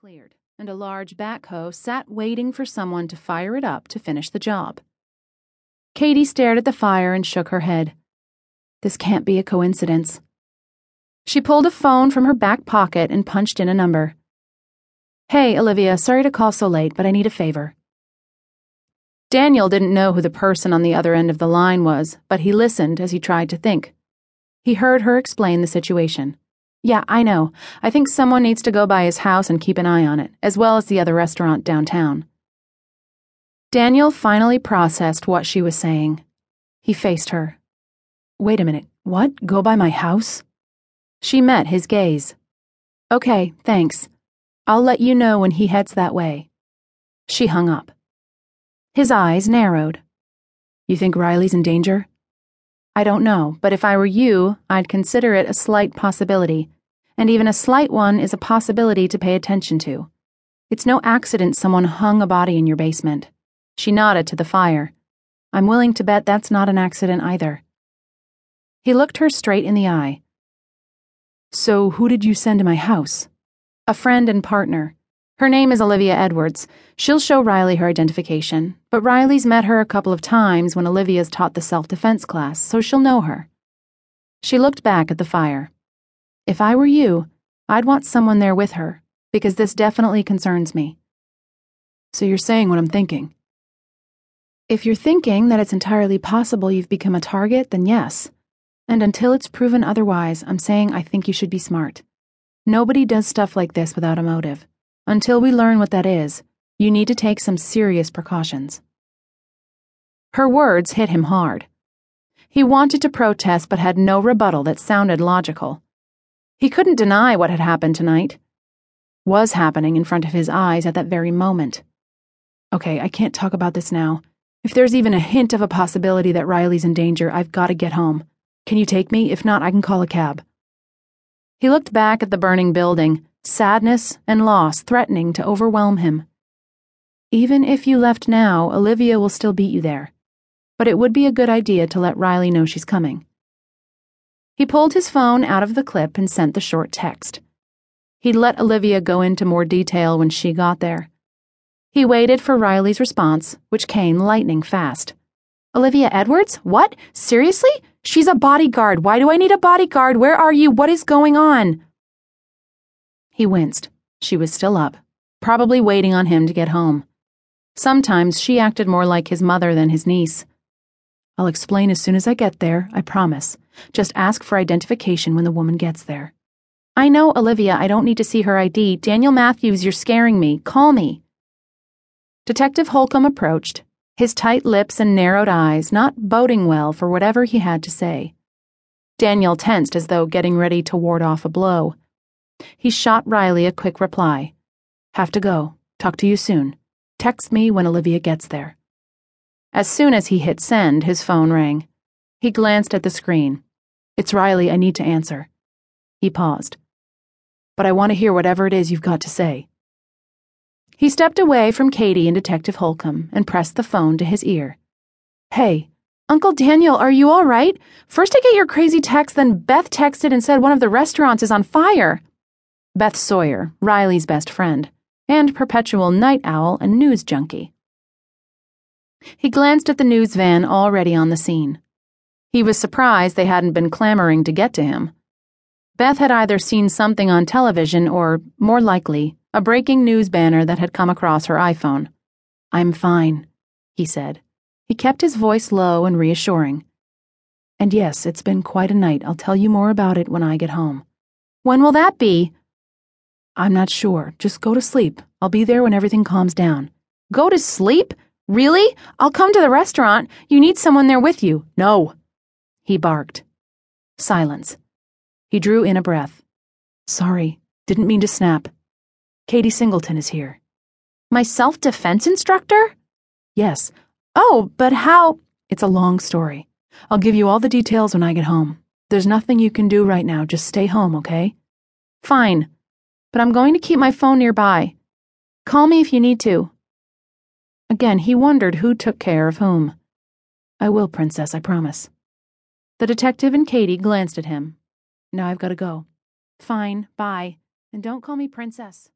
cleared, and a large backhoe sat waiting for someone to fire it up to finish the job. Katie stared at the fire and shook her head. This can't be a coincidence. She pulled a phone from her back pocket and punched in a number. Hey, Olivia, sorry to call so late, but I need a favor. Daniel didn't know who the person on the other end of the line was, but he listened as he tried to think. He heard her explain the situation. Yeah, I know. I think someone needs to go by his house and keep an eye on it, as well as the other restaurant downtown. Daniel finally processed what she was saying. He faced her. Wait a minute. What? Go by my house? She met his gaze. Okay, thanks. I'll let you know when he heads that way. She hung up. His eyes narrowed. You think Riley's in danger? I don't know, but if I were you, I'd consider it a slight possibility, and even a slight one is a possibility to pay attention to. It's no accident someone hung a body in your basement. She nodded to the fire. I'm willing to bet that's not an accident either. He looked her straight in the eye. So, who did you send to my house? A friend and partner. Her name is Olivia Edwards. She'll show Riley her identification, but Riley's met her a couple of times when Olivia's taught the self defense class, so she'll know her. She looked back at the fire. If I were you, I'd want someone there with her, because this definitely concerns me. So you're saying what I'm thinking? If you're thinking that it's entirely possible you've become a target, then yes. And until it's proven otherwise, I'm saying I think you should be smart. Nobody does stuff like this without a motive. Until we learn what that is, you need to take some serious precautions. Her words hit him hard. He wanted to protest but had no rebuttal that sounded logical. He couldn't deny what had happened tonight. Was happening in front of his eyes at that very moment. Okay, I can't talk about this now. If there's even a hint of a possibility that Riley's in danger, I've got to get home. Can you take me? If not, I can call a cab. He looked back at the burning building sadness and loss threatening to overwhelm him. Even if you left now, Olivia will still beat you there. But it would be a good idea to let Riley know she's coming. He pulled his phone out of the clip and sent the short text. He'd let Olivia go into more detail when she got there. He waited for Riley's response, which came lightning fast. Olivia Edwards? What? Seriously? She's a bodyguard. Why do I need a bodyguard? Where are you? What is going on? He winced. She was still up, probably waiting on him to get home. Sometimes she acted more like his mother than his niece. I'll explain as soon as I get there, I promise. Just ask for identification when the woman gets there. I know, Olivia, I don't need to see her ID. Daniel Matthews, you're scaring me. Call me. Detective Holcomb approached, his tight lips and narrowed eyes not boding well for whatever he had to say. Daniel tensed as though getting ready to ward off a blow. He shot Riley a quick reply. Have to go. Talk to you soon. Text me when Olivia gets there. As soon as he hit send, his phone rang. He glanced at the screen. It's Riley, I need to answer. He paused. But I want to hear whatever it is you've got to say. He stepped away from Katie and Detective Holcomb and pressed the phone to his ear. Hey, Uncle Daniel, are you all right? First I get your crazy text, then Beth texted and said one of the restaurants is on fire. Beth Sawyer, Riley's best friend, and perpetual night owl and news junkie. He glanced at the news van already on the scene. He was surprised they hadn't been clamoring to get to him. Beth had either seen something on television or, more likely, a breaking news banner that had come across her iPhone. I'm fine, he said. He kept his voice low and reassuring. And yes, it's been quite a night. I'll tell you more about it when I get home. When will that be? I'm not sure. Just go to sleep. I'll be there when everything calms down. Go to sleep? Really? I'll come to the restaurant. You need someone there with you. No. He barked. Silence. He drew in a breath. Sorry. Didn't mean to snap. Katie Singleton is here. My self defense instructor? Yes. Oh, but how? It's a long story. I'll give you all the details when I get home. There's nothing you can do right now. Just stay home, okay? Fine but I'm going to keep my phone nearby. Call me if you need to. Again, he wondered who took care of whom. I will, Princess, I promise. The detective and Katie glanced at him. Now I've got to go. Fine, bye. And don't call me Princess.